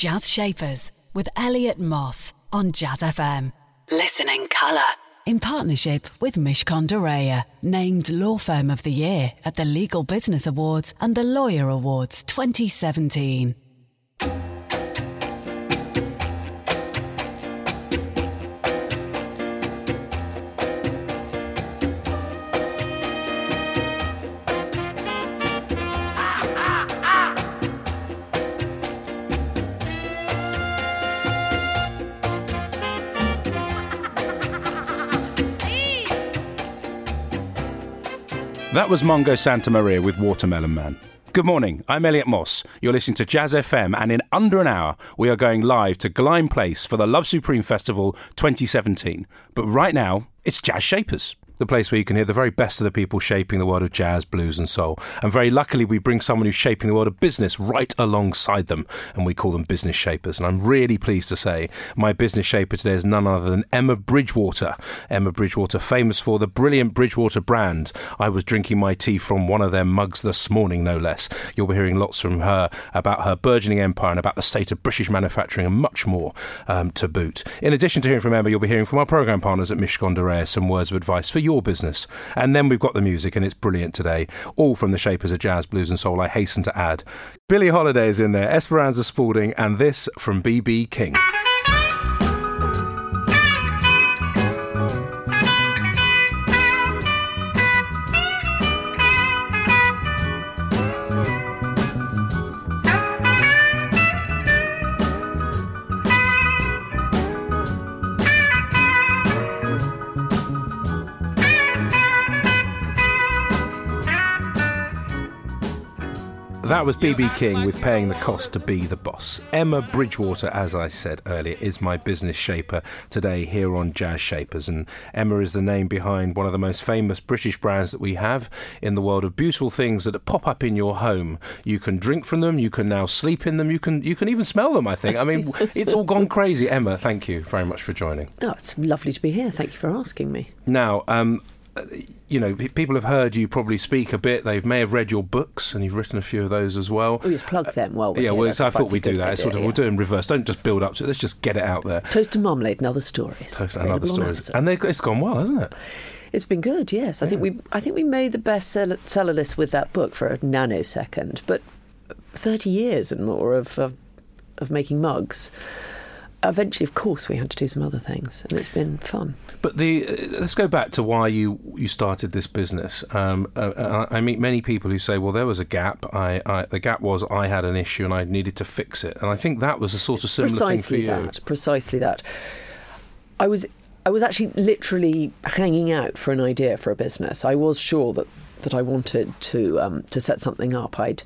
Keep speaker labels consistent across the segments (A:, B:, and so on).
A: Jazz Shapers with Elliot Moss on Jazz FM. Listen in colour. In partnership with Mishcon de Reya, named Law Firm of the Year at the Legal Business Awards and the Lawyer Awards 2017.
B: That was Mongo Santamaria with Watermelon Man. Good morning, I'm Elliot Moss. You're listening to Jazz FM, and in under an hour, we are going live to Glynde Place for the Love Supreme Festival 2017. But right now, it's Jazz Shapers the place where you can hear the very best of the people shaping the world of jazz, blues, and soul. And very luckily, we bring someone who's shaping the world of business right alongside them, and we call them business shapers. And I'm really pleased to say my business shaper today is none other than Emma Bridgewater. Emma Bridgewater, famous for the brilliant Bridgewater brand. I was drinking my tea from one of their mugs this morning, no less. You'll be hearing lots from her about her burgeoning empire and about the state of British manufacturing and much more um, to boot. In addition to hearing from Emma, you'll be hearing from our programme partners at Mishcon de some words of advice for you your business. And then we've got the music, and it's brilliant today, all from the Shapers of Jazz, Blues, and Soul, I hasten to add. Billie Holiday is in there, Esperanza Spalding, and this from B.B. King. That was BB King with Paying the Cost to Be the Boss. Emma Bridgewater, as I said earlier, is my business shaper today here on Jazz Shapers. And Emma is the name behind one of the most famous British brands that we have in the world of beautiful things that pop up in your home. You can drink from them, you can now sleep in them, you can you can even smell them, I think. I mean, it's all gone crazy. Emma, thank you very much for joining.
C: Oh, it's lovely to be here. Thank you for asking me.
B: Now, um, you know, people have heard you probably speak a bit. They may have read your books, and you've written a few of those as well.
C: Oh, yes, plug them. Well,
B: yeah, well, so
C: I
B: thought we'd do that. Idea, sort of, yeah. We'll do in reverse. Don't just build up to it. Let's just get it out there.
C: Toast and marmalade and other stories.
B: Toast and other stories, and it's gone well, hasn't it?
C: It's been good. Yes, I think we. I think we made the best seller list with that book for a nanosecond, but thirty years and more of of, of making mugs eventually, of course, we had to do some other things, and it's been fun.
B: But the uh, let's go back to why you you started this business. Um, uh, uh I meet many people who say, "Well, there was a gap. I, I, the gap was I had an issue and I needed to fix it." And I think that was a sort of similar
C: precisely
B: thing for
C: you. That, precisely that. I was I was actually literally hanging out for an idea for a business. I was sure that that I wanted to um, to set something up. I'd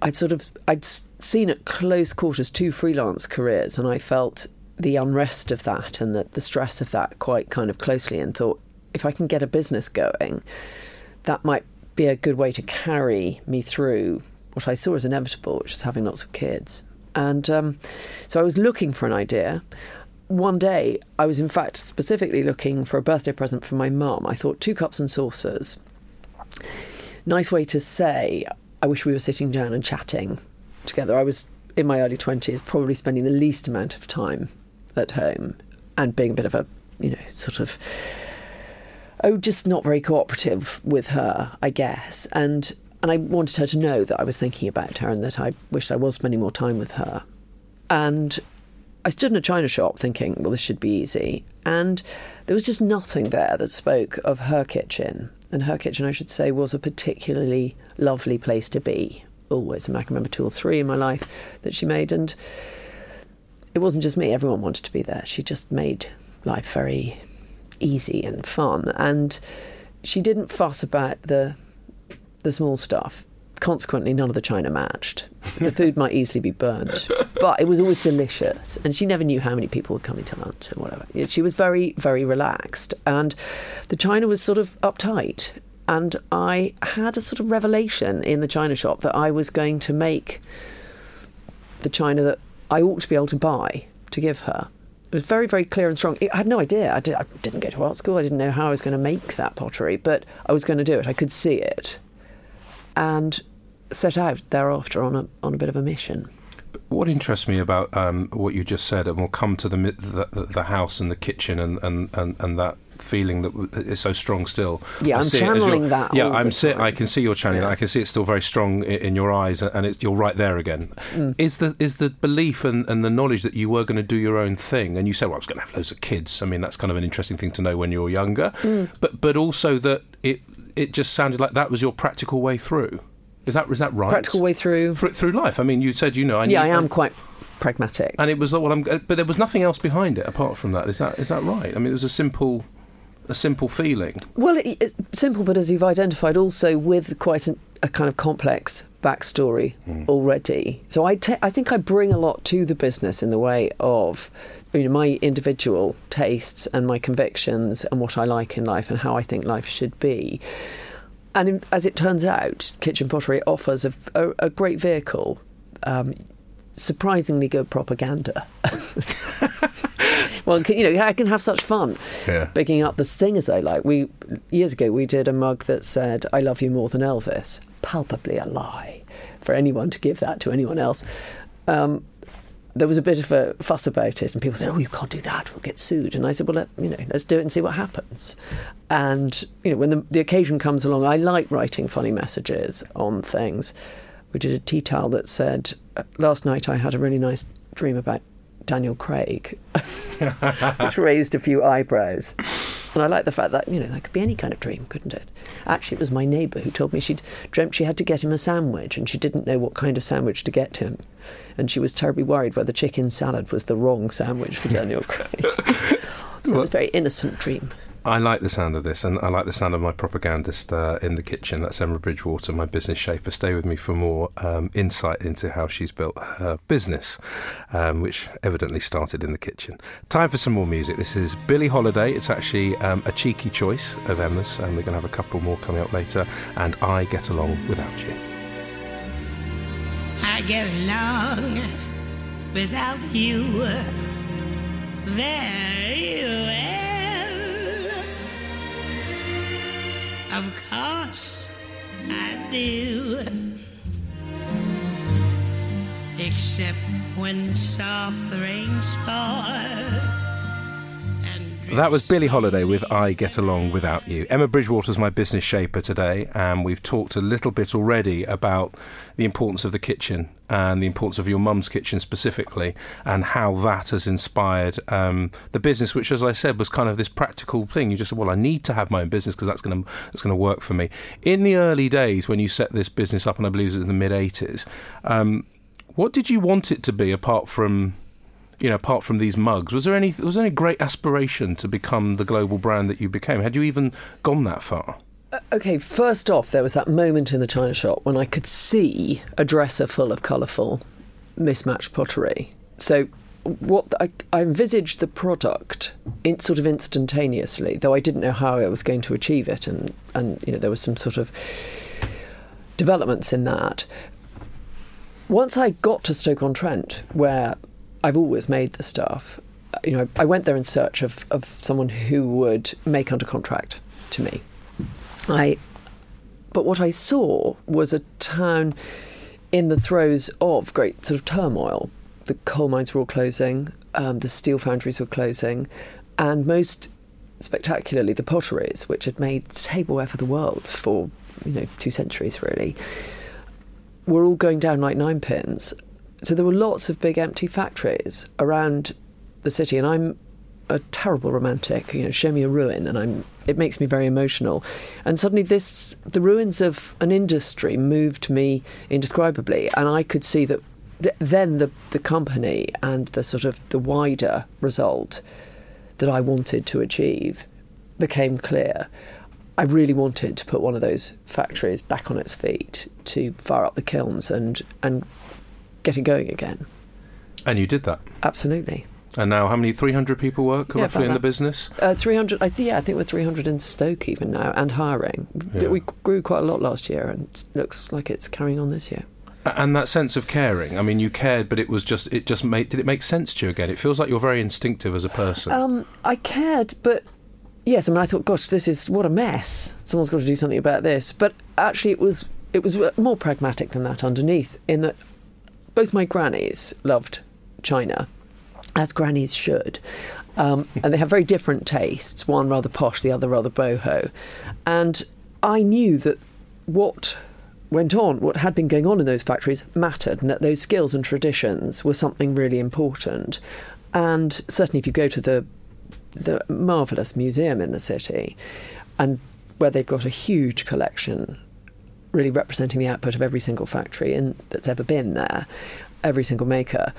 C: I'd sort of I'd seen at close quarters two freelance careers, and I felt the unrest of that and the, the stress of that quite kind of closely, and thought if I can get a business going, that might be a good way to carry me through what I saw as inevitable, which was having lots of kids. And um, so I was looking for an idea. One day, I was in fact specifically looking for a birthday present for my mum. I thought two cups and saucers. Nice way to say, I wish we were sitting down and chatting together. I was in my early 20s, probably spending the least amount of time at home and being a bit of a, you know, sort of, oh, just not very cooperative with her, I guess. And and I wanted her to know that I was thinking about her and that I wished I was spending more time with her. And I stood in a china shop thinking, well, this should be easy. And there was just nothing there that spoke of her kitchen. And her kitchen, I should say, was a particularly lovely place to be always. And I can remember two or three in my life that she made, and it wasn't just me. Everyone wanted to be there. She just made life very easy and fun, and she didn't fuss about the the small stuff. Consequently, none of the china matched. The food might easily be burnt, but it was always delicious. And she never knew how many people were coming to lunch or whatever. She was very, very relaxed, and the china was sort of uptight and I had a sort of revelation in the china shop that I was going to make the china that I ought to be able to buy to give her. It was very, very clear and strong. I had no idea. I, did, didn't go to art school. I didn't know how I was going to make that pottery, but I was going to do it. I could see it, and set out thereafter on a on a bit of a mission.
B: what interests me about um, what you just said, and we'll come to the the, the house and the kitchen and, and, and, and that feeling that is so strong still.
C: Yeah, I am channeling that.
B: Yeah, I'm I can see you're channeling yeah. I can see it's still very strong in, in your eyes, and it's you're right there again. Mm. Is the is the belief and, and the knowledge that you were going to do your own thing, and you said, "Well, I was going to have loads of kids." I mean, that's kind of an interesting thing to know when you're younger, mm. but but also that it it just sounded like that was your practical way through. Is that is that right?
C: Practical way through
B: through, through life. I mean, you said you know. I
C: yeah, I am quite pragmatic.
B: And it was well, I'm, but there was nothing else behind it apart from that. Is that is that right? I mean, it was a simple a simple feeling.
C: Well, it, it's simple, but as you've identified, also with quite an, a kind of complex backstory mm. already. So I, te- I think I bring a lot to the business in the way of you know, my individual tastes and my convictions and what I like in life and how I think life should be. And in, as it turns out, Kitchen Pottery offers a, a, a great vehicle. Um, surprisingly good propaganda. well, you know, I can have such fun yeah. picking up the singers I like. We years ago we did a mug that said "I love you more than Elvis." Palpably a lie for anyone to give that to anyone else. Um, there was a bit of a fuss about it, and people said, "Oh, you can't do that; we'll get sued." And I said, "Well, let, you know, let's do it and see what happens." And you know, when the, the occasion comes along, I like writing funny messages on things. We did a tea towel that said, uh, "Last night I had a really nice dream about Daniel Craig, which raised a few eyebrows. And I like the fact that, you know, that could be any kind of dream, couldn't it? Actually, it was my neighbour who told me she'd dreamt she had to get him a sandwich and she didn't know what kind of sandwich to get him. And she was terribly worried whether chicken salad was the wrong sandwich for Daniel Craig. so well, it was a very innocent dream.
B: I like the sound of this, and I like the sound of my propagandist uh, in the kitchen. That's Emma Bridgewater, my business shaper. Stay with me for more um, insight into how she's built her business, um, which evidently started in the kitchen. Time for some more music. This is Billie Holiday. It's actually um, a cheeky choice of Emma's, and we're going to have a couple more coming up later. And I Get Along Without You. I get along without you. Very well. Of course I do. Except when soft rains fall that was Billie Holiday with I Get Along Without You. Emma Bridgewater's my business shaper today, and we've talked a little bit already about the importance of the kitchen and the importance of your mum's kitchen specifically, and how that has inspired um, the business, which, as I said, was kind of this practical thing. You just said, "Well, I need to have my own business because that's going to that's going to work for me." In the early days, when you set this business up, and I believe it was in the mid '80s, um, what did you want it to be apart from you know, apart from these mugs, was there any was there any great aspiration to become the global brand that you became? Had you even gone that far?
C: Uh, okay, first off, there was that moment in the china shop when I could see a dresser full of colourful, mismatched pottery. So, what I, I envisaged the product in sort of instantaneously, though I didn't know how I was going to achieve it, and and you know there was some sort of developments in that. Once I got to Stoke on Trent, where I've always made the stuff. You know, I went there in search of, of someone who would make under contract to me. I, but what I saw was a town in the throes of great sort of turmoil. The coal mines were all closing, um, the steel foundries were closing, and most spectacularly, the potteries, which had made tableware for the world for you know two centuries really, were all going down like ninepins so there were lots of big empty factories around the city, and I'm a terrible romantic. You know, show me a ruin, and I'm. It makes me very emotional. And suddenly, this the ruins of an industry moved me indescribably, and I could see that. Th- then the the company and the sort of the wider result that I wanted to achieve became clear. I really wanted to put one of those factories back on its feet to fire up the kilns and and get it going again.
B: And you did that?
C: Absolutely.
B: And now, how many? Three hundred people work yeah, roughly in the business.
C: Uh, Three hundred. I yeah, I think we're three hundred in Stoke even now, and hiring. Yeah. We grew quite a lot last year, and looks like it's carrying on this year.
B: And that sense of caring. I mean, you cared, but it was just. It just made. Did it make sense to you again? It feels like you're very instinctive as a person.
C: Um, I cared, but yes, I mean, I thought, gosh, this is what a mess. Someone's got to do something about this. But actually, it was it was more pragmatic than that underneath, in that both my grannies loved China, as grannies should. Um, and they have very different tastes, one rather posh, the other rather boho. And I knew that what went on, what had been going on in those factories mattered, and that those skills and traditions were something really important. And certainly, if you go to the the marvelous museum in the city, and where they've got a huge collection, really representing the output of every single factory in, that's ever been there, every single maker,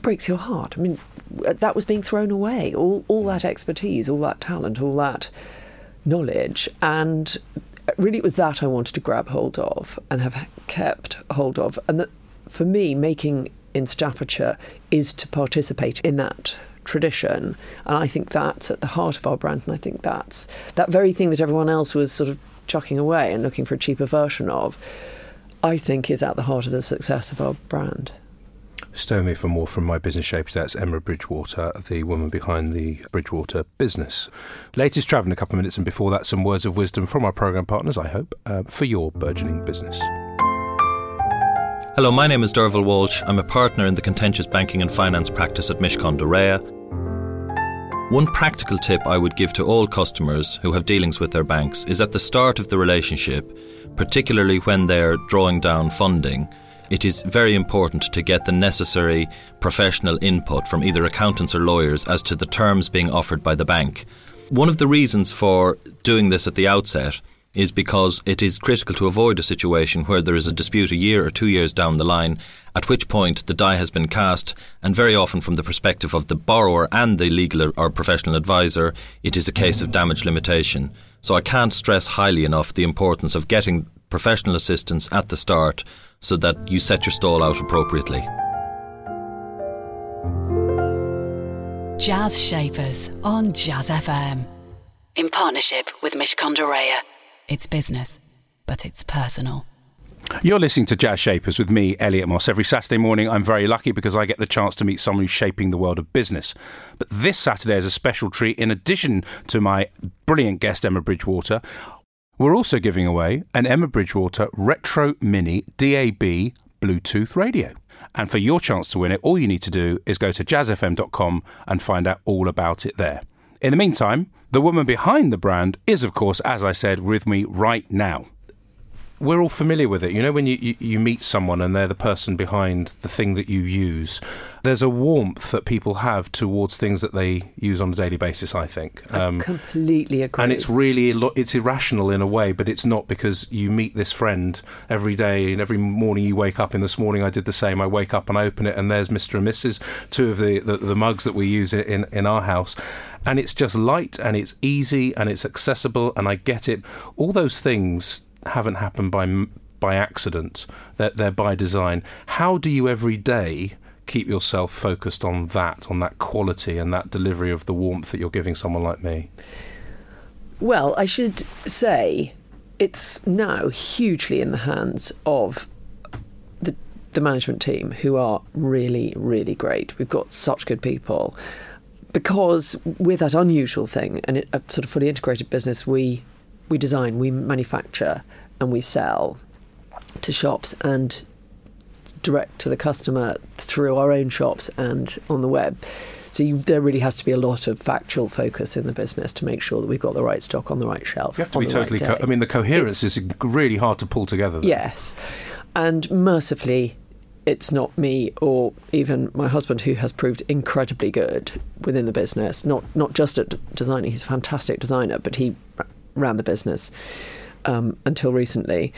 C: breaks your heart. I mean, uh, that was being thrown away. All all that expertise, all that talent, all that knowledge, and uh, really it was that I wanted to grab hold of and have kept hold of. And that for me, making in Staffordshire is to participate in that tradition. And I think that's at the heart of our brand. And I think that's that very thing that everyone else was sort of chucking away and looking for a cheaper version of, I think is at the heart of the success of our brand.
B: Stow me for more from my business Shapes. That's Emma Bridgewater, the woman behind the Bridgewater business. Latest travel in a couple of minutes, and before that, some words of wisdom from our programme partners, I hope, uh, for your burgeoning business.
D: Hello, my name is Derval Walsh. I'm a partner in the contentious banking and finance practice at Mishcon de Reya. One practical tip I would give to all customers who have dealings with their banks is at the start of the relationship, particularly when they're drawing down funding, it is very important to get the necessary professional input from either accountants or lawyers as to the terms being offered by the bank. One of the reasons for doing this at the outset is because it is critical to avoid a situation where there is a dispute a year or two years down the line, at which point the die has been cast, and very often from the perspective of the borrower and the legal or professional advisor, it is a case of damage limitation. So I can't stress highly enough the importance of getting professional assistance at the start so that you set your stall out appropriately.
A: Jazz Shapers on Jazz FM. In partnership with Mishcon de It's business, but it's personal.
B: You're listening to Jazz Shapers with me, Elliot Moss. Every Saturday morning, I'm very lucky because I get the chance to meet someone who's shaping the world of business. But this Saturday is a special treat. In addition to my brilliant guest, Emma Bridgewater, we're also giving away an Emma Bridgewater Retro Mini DAB Bluetooth radio. And for your chance to win it, all you need to do is go to jazzfm.com and find out all about it there. In the meantime, the woman behind the brand is, of course, as I said, with me right now we're all familiar with it. You know, when you, you, you, meet someone and they're the person behind the thing that you use, there's a warmth that people have towards things that they use on a daily basis. I think.
C: Um, I completely agree.
B: And it's really it's irrational in a way, but it's not because you meet this friend every day and every morning you wake up. In this morning, I did the same. I wake up and I open it, and there's Mr. and Mrs. Two of the the, the mugs that we use in in our house. And it's just light and it's easy and it's accessible and I get it. All those things haven't happened by by accident. They're, they're by design. How do you every day keep yourself focused on that, on that quality and that delivery of the warmth that you're giving someone like me?
C: Well, I should say it's now hugely in the hands of the the management team who are really really great. We've got such good people because with that unusual thing and a sort of fully integrated business, we we design, we manufacture, and we sell to shops and direct to the customer through our own shops and on the web. So you, there really has to be a lot of factual focus in the business to make sure that we've got the right stock on the right shelf.
B: You have to be totally.
C: Right
B: co- I mean, the coherence it's, is really hard to pull together.
C: Though. Yes, and mercifully, it's not me or even my husband who has proved incredibly good within the business. Not not just at designing; he's a fantastic designer, but he ran the business um, until recently.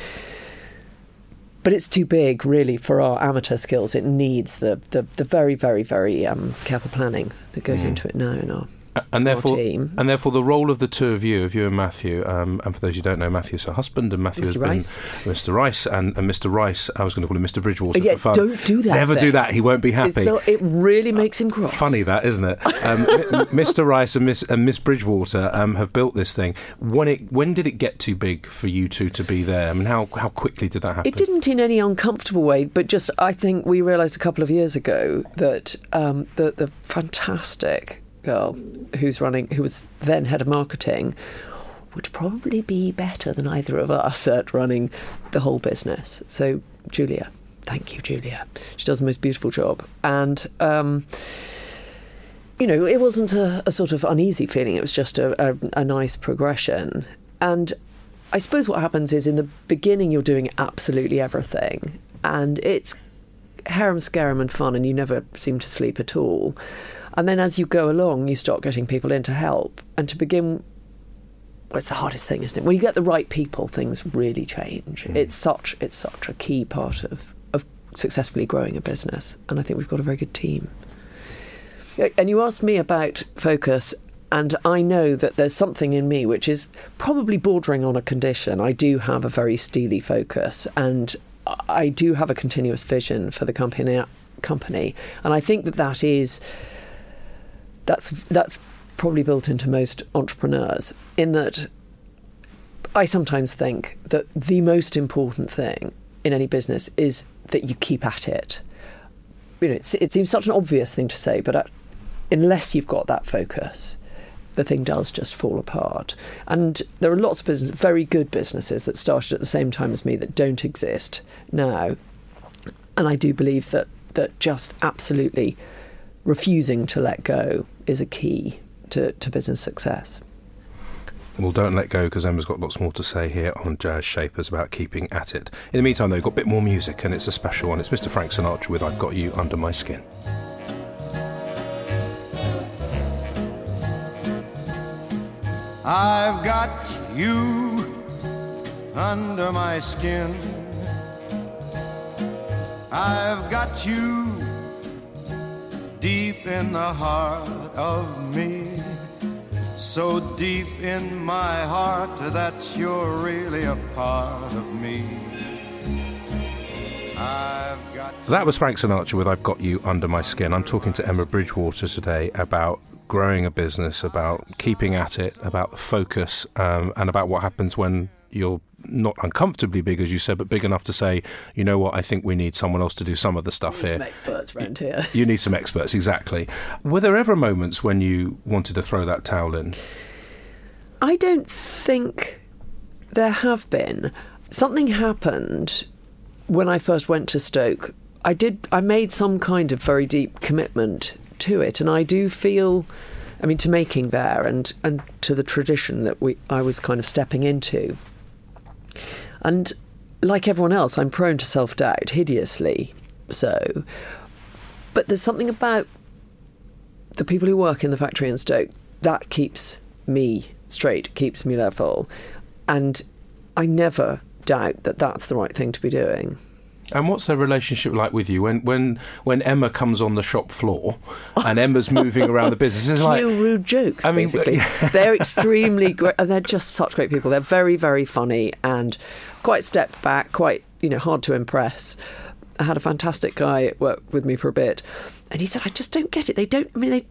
C: But it's too big, really, for our amateur skills. It needs the, the, the very, very, very um, careful planning that goes mm. into it now in our
B: and therefore, team. and therefore, the role of the two of you, of you and Matthew, um, and for those who don't know, Matthew's her husband, and Matthew Mr. has
C: Rice.
B: been Mr. Rice, and, and, Mr. Rice. I was going to call him Mr. Bridgewater
C: yeah,
B: for fun.
C: Don't do that.
B: Never
C: thing.
B: do that. He won't be happy.
C: it really makes him cross.
B: Funny that, isn't it? Um, Mr. Rice and Miss and Miss Bridgewater um, have built this thing. When it when did it get too big for you two to be there? I mean, how how quickly did that happen?
C: It didn't in any uncomfortable way, but just I think we realised a couple of years ago that um, the the fantastic girl who's running, who was then head of marketing, would probably be better than either of us at running the whole business. So Julia Thank you, Julia. She does the most beautiful job. And, um, you know, it wasn't a, a, sort of uneasy feeling, it was just a, a, a nice progression. And I suppose what happens is in the beginning, you're doing absolutely everything. And it's harem scarum and fun, and you never seem to sleep at all. And then as you go along, you start getting people in to help. And to begin well, it's the hardest thing, isn't it? When you get the right people, things really change. Mm. It's such it's such a key part of of successfully growing a business, and I think we've got a very good team. And you asked me about focus, and I know that there's something in me which is probably bordering on a condition. I do have a very steely focus, and I do have a continuous vision for the company. Company, and I think that that is that's that's probably built into most entrepreneurs in that I sometimes think that the most important thing in any business is that you keep at it. You know, it seems such an obvious thing to say, but unless you've got that focus, the thing does just fall apart. And there are lots of business, very good businesses that started at the same time as me that don't exist now. And I do believe that that just absolutely refusing to let go is a key to, to business success.
B: Well, don't let go because Emma's got lots more to say here on Jazz Shapers about keeping at it. In the meantime, though, we've got a bit more music and it's a special one. It's Mr. Frank Sinatra with I've Got You Under My Skin.
E: I've got you under my skin. I've got you deep in the heart of me. So deep in my heart that you're really a part of me.
B: That was Frank Sinatra with I've Got You Under My Skin. I'm talking to Emma Bridgewater today about growing a business, about keeping at it, about the focus, um, and about what happens when you're not uncomfortably big, as you said, but big enough to say, you know what, I think we need someone else to do some of the stuff
C: here.
B: Some
C: experts around here.
B: You need some experts, exactly. Were there ever moments when you wanted to throw that towel in?
C: I don't think there have been. Something happened when I first went to Stoke. I did. I made some kind of very deep commitment to it, and I do feel. I mean, to making there and, and to the tradition that we I was kind of stepping into. And like everyone else, I'm prone to self doubt, hideously so. But there's something about the people who work in the factory in Stoke that keeps me straight, keeps me level. And I never doubt that that's the right thing to be doing.
B: And what's their relationship like with you when when when Emma comes on the shop floor and Emma's moving around the business?
C: It's like rude jokes. I mean, basically, they're extremely great, and they're just such great people. They're very very funny and quite stepped back, quite you know hard to impress. I had a fantastic guy work with me for a bit, and he said, "I just don't get it. They don't. I mean, they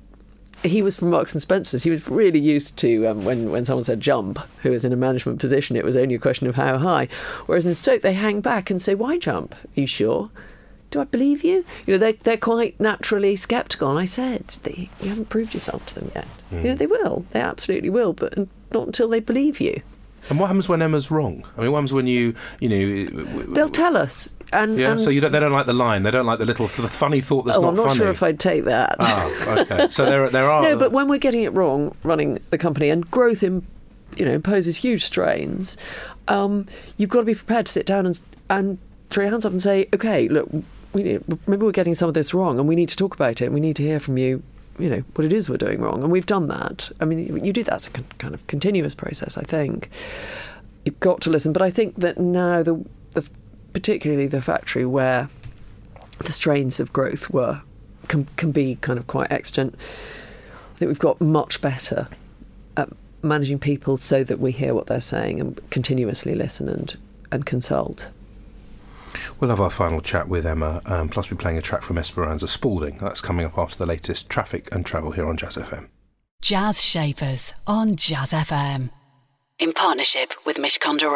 C: he was from Marks and Spencers. He was really used to um, when when someone said jump, who was in a management position, it was only a question of how high. Whereas in Stoke, they hang back and say, "Why jump? Are you sure? Do I believe you?" You know, they're they're quite naturally sceptical. And I said, they, "You haven't proved yourself to them yet. Mm. You know, they will. They absolutely will, but not until they believe you."
B: And what happens when Emma's wrong? I mean, what happens when you, you know,
C: they'll tell us. And,
B: yeah,
C: and
B: so you don't, they don't like the line. They don't like the little the funny thought that's
C: oh,
B: not
C: I'm not
B: funny.
C: sure if I'd take that.
B: Oh, okay. So there, there are
C: no, but when we're getting it wrong, running the company and growth, in, you know, imposes huge strains. Um, you've got to be prepared to sit down and and throw your hands up and say, okay, look, we maybe we're getting some of this wrong, and we need to talk about it. and We need to hear from you you know what it is we're doing wrong, and we've done that. I mean, you do that as a kind of continuous process. I think you've got to listen, but I think that now the, the particularly the factory where the strains of growth were can, can be kind of quite exigent. I think we've got much better at managing people so that we hear what they're saying and continuously listen and, and consult.
B: We'll have our final chat with Emma, um, plus we're playing a track from Esperanza Spalding. That's coming up after the latest traffic and travel here on Jazz FM.
A: Jazz Shapers on Jazz FM. In partnership with Mishcon de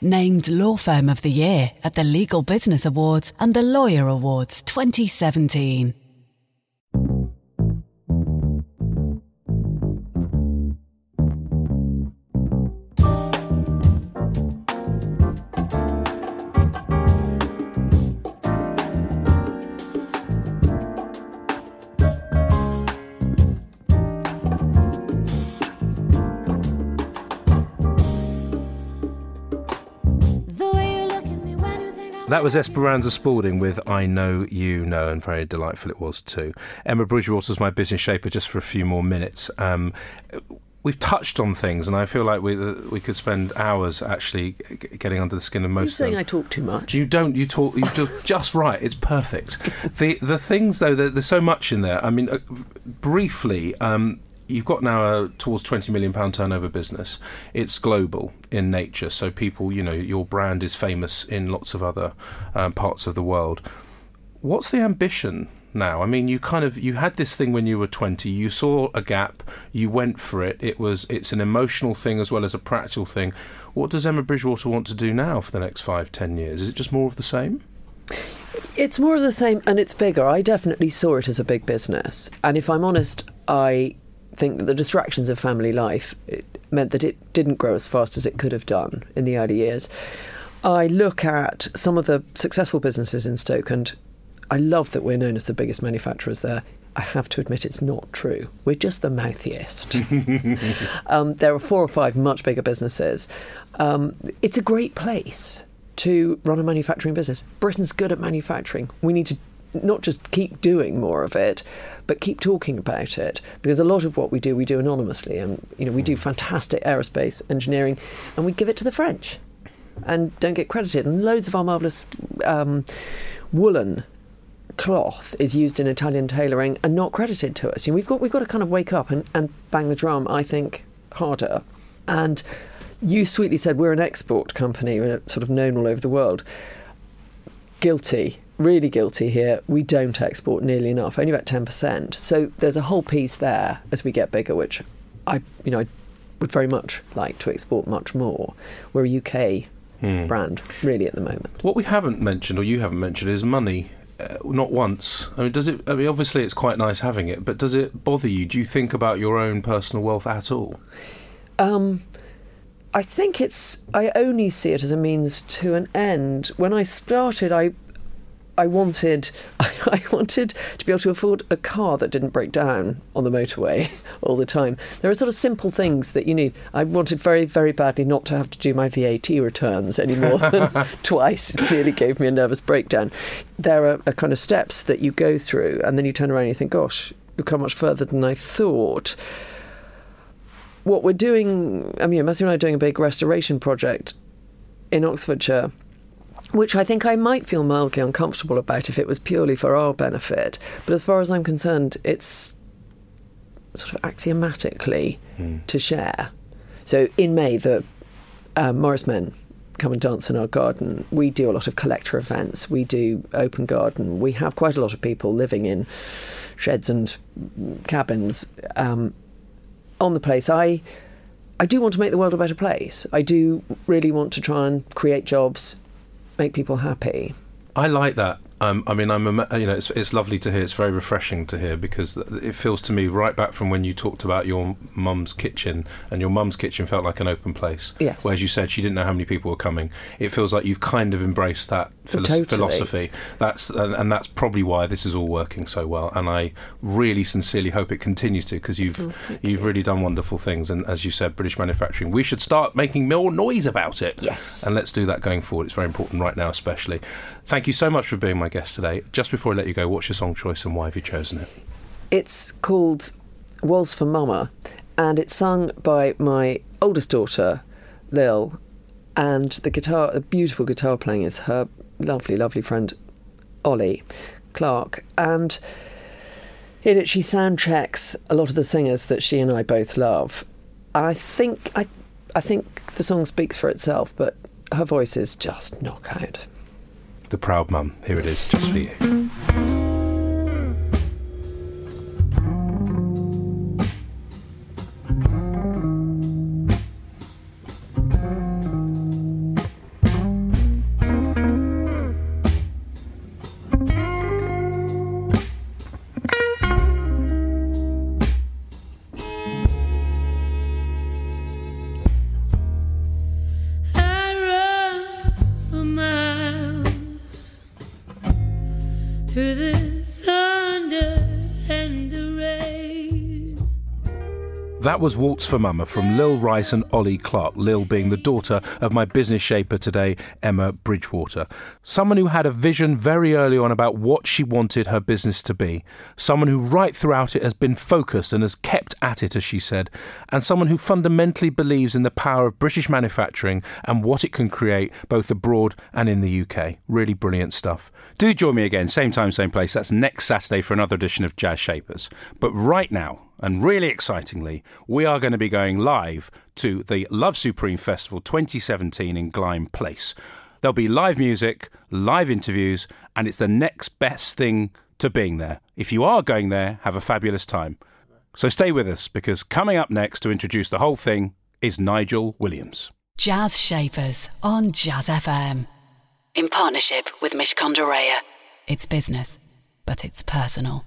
A: Named Law Firm of the Year at the Legal Business Awards and the Lawyer Awards 2017.
B: That was Esperanza Spalding with I Know You Know, and very delightful it was too. Emma Bridgewater was my business shaper just for a few more minutes. Um, we've touched on things, and I feel like we uh, we could spend hours actually getting under the skin of most. You're
C: saying
B: I
C: talk too much.
B: You don't. You talk. You do just right. It's perfect. the the things though, there's so much in there. I mean, uh, briefly, um, you've got now a towards 20 million pound turnover business. It's global in nature so people you know your brand is famous in lots of other um, parts of the world. What's the ambition now? I mean you kind of you had this thing when you were 20 you saw a gap. You went for it. It was it's an emotional thing as well as a practical thing. What does emma bridgewater want to do now for the next five ten years? Is it just more of the same?
C: It's more of the same and it's bigger. I definitely saw it as a big business. And if I'm honest, I think that the distractions of family life meant that it didn't grow as fast as it could have done in the early years. I look at some of the successful businesses in Stoke, and I love that we're known as the biggest manufacturers there. I have to admit it's not true. We're just the mouthiest. um, there are four or five much bigger businesses. Um, it's a great place to run a manufacturing business. Britain's good at manufacturing. We need to not just keep doing more of it, but keep talking about it because a lot of what we do we do anonymously, and you know we do fantastic aerospace engineering, and we give it to the French, and don't get credited. And loads of our marvelous um, woolen cloth is used in Italian tailoring and not credited to us. You know, we've got we've got to kind of wake up and, and bang the drum. I think harder and. You sweetly said we're an export company, we're sort of known all over the world. Guilty really guilty here. We don't export nearly enough, only about 10%. So there's a whole piece there as we get bigger, which I, you know, I would very much like to export much more. We're a UK hmm. brand, really, at the moment.
B: What we haven't mentioned, or you haven't mentioned, is money. Uh, not once. I mean, does it? I mean, obviously, it's quite nice having it, but does it bother you? Do you think about your own personal wealth at all? Um,
C: I think it's. I only see it as a means to an end. When I started, I I wanted I wanted to be able to afford a car that didn't break down on the motorway all the time. There are sort of simple things that you need. I wanted very very badly not to have to do my VAT returns any more than twice. It nearly gave me a nervous breakdown. There are, are kind of steps that you go through, and then you turn around and you think, "Gosh, you've come much further than I thought." What we're doing, I mean, Matthew and I are doing a big restoration project in Oxfordshire which I think I might feel mildly uncomfortable about if it was purely for our benefit. But as far as I'm concerned, it's sort of axiomatically mm. to share. So in May, the uh, Morris Men come and dance in our garden. We do a lot of collector events. We do open garden. We have quite a lot of people living in sheds and cabins um, on the place. I I do want to make the world a better place. I do really want to try and create jobs make people happy.
B: I like that. Um, I mean, I'm you know, it's it's lovely to hear. It's very refreshing to hear because it feels to me right back from when you talked about your mum's kitchen and your mum's kitchen felt like an open place.
C: Yes.
B: Whereas you said she didn't know how many people were coming. It feels like you've kind of embraced that philo-
C: totally.
B: philosophy. That's and, and, that's probably why this is all working so well. And I really sincerely hope it continues to because you've oh, you've you. really done wonderful things. And as you said, British manufacturing. We should start making more noise about it.
C: Yes.
B: And let's do that going forward. It's very important right now, especially. Thank you so much for being my guest today. Just before I let you go, what's your song choice and why have you chosen it?
C: It's called Waltz for Mama, and it's sung by my oldest daughter, Lil, and the guitar, the beautiful guitar playing is her lovely, lovely friend, Ollie Clark, and in it she sound checks a lot of the singers that she and I both love. I think I, I think the song speaks for itself, but her voice is just knockout.
B: The Proud Mum. Here it is, just for you. That was Waltz for Mama from Lil Rice and Ollie Clark, Lil being the daughter of my business shaper today, Emma Bridgewater. Someone who had a vision very early on about what she wanted her business to be. Someone who right throughout it has been focused and has kept at it, as she said. And someone who fundamentally believes in the power of British manufacturing and what it can create both abroad and in the UK. Really brilliant stuff. Do join me again, same time, same place. That's next Saturday for another edition of Jazz Shapers. But right now, and really excitingly, we are going to be going live to the Love Supreme Festival 2017 in Glynde Place. There'll be live music, live interviews, and it's the next best thing to being there. If you are going there, have a fabulous time. So stay with us because coming up next to introduce the whole thing is Nigel Williams.
A: Jazz Shapers on Jazz FM. In partnership with Mishcon de Reya. It's business, but it's personal.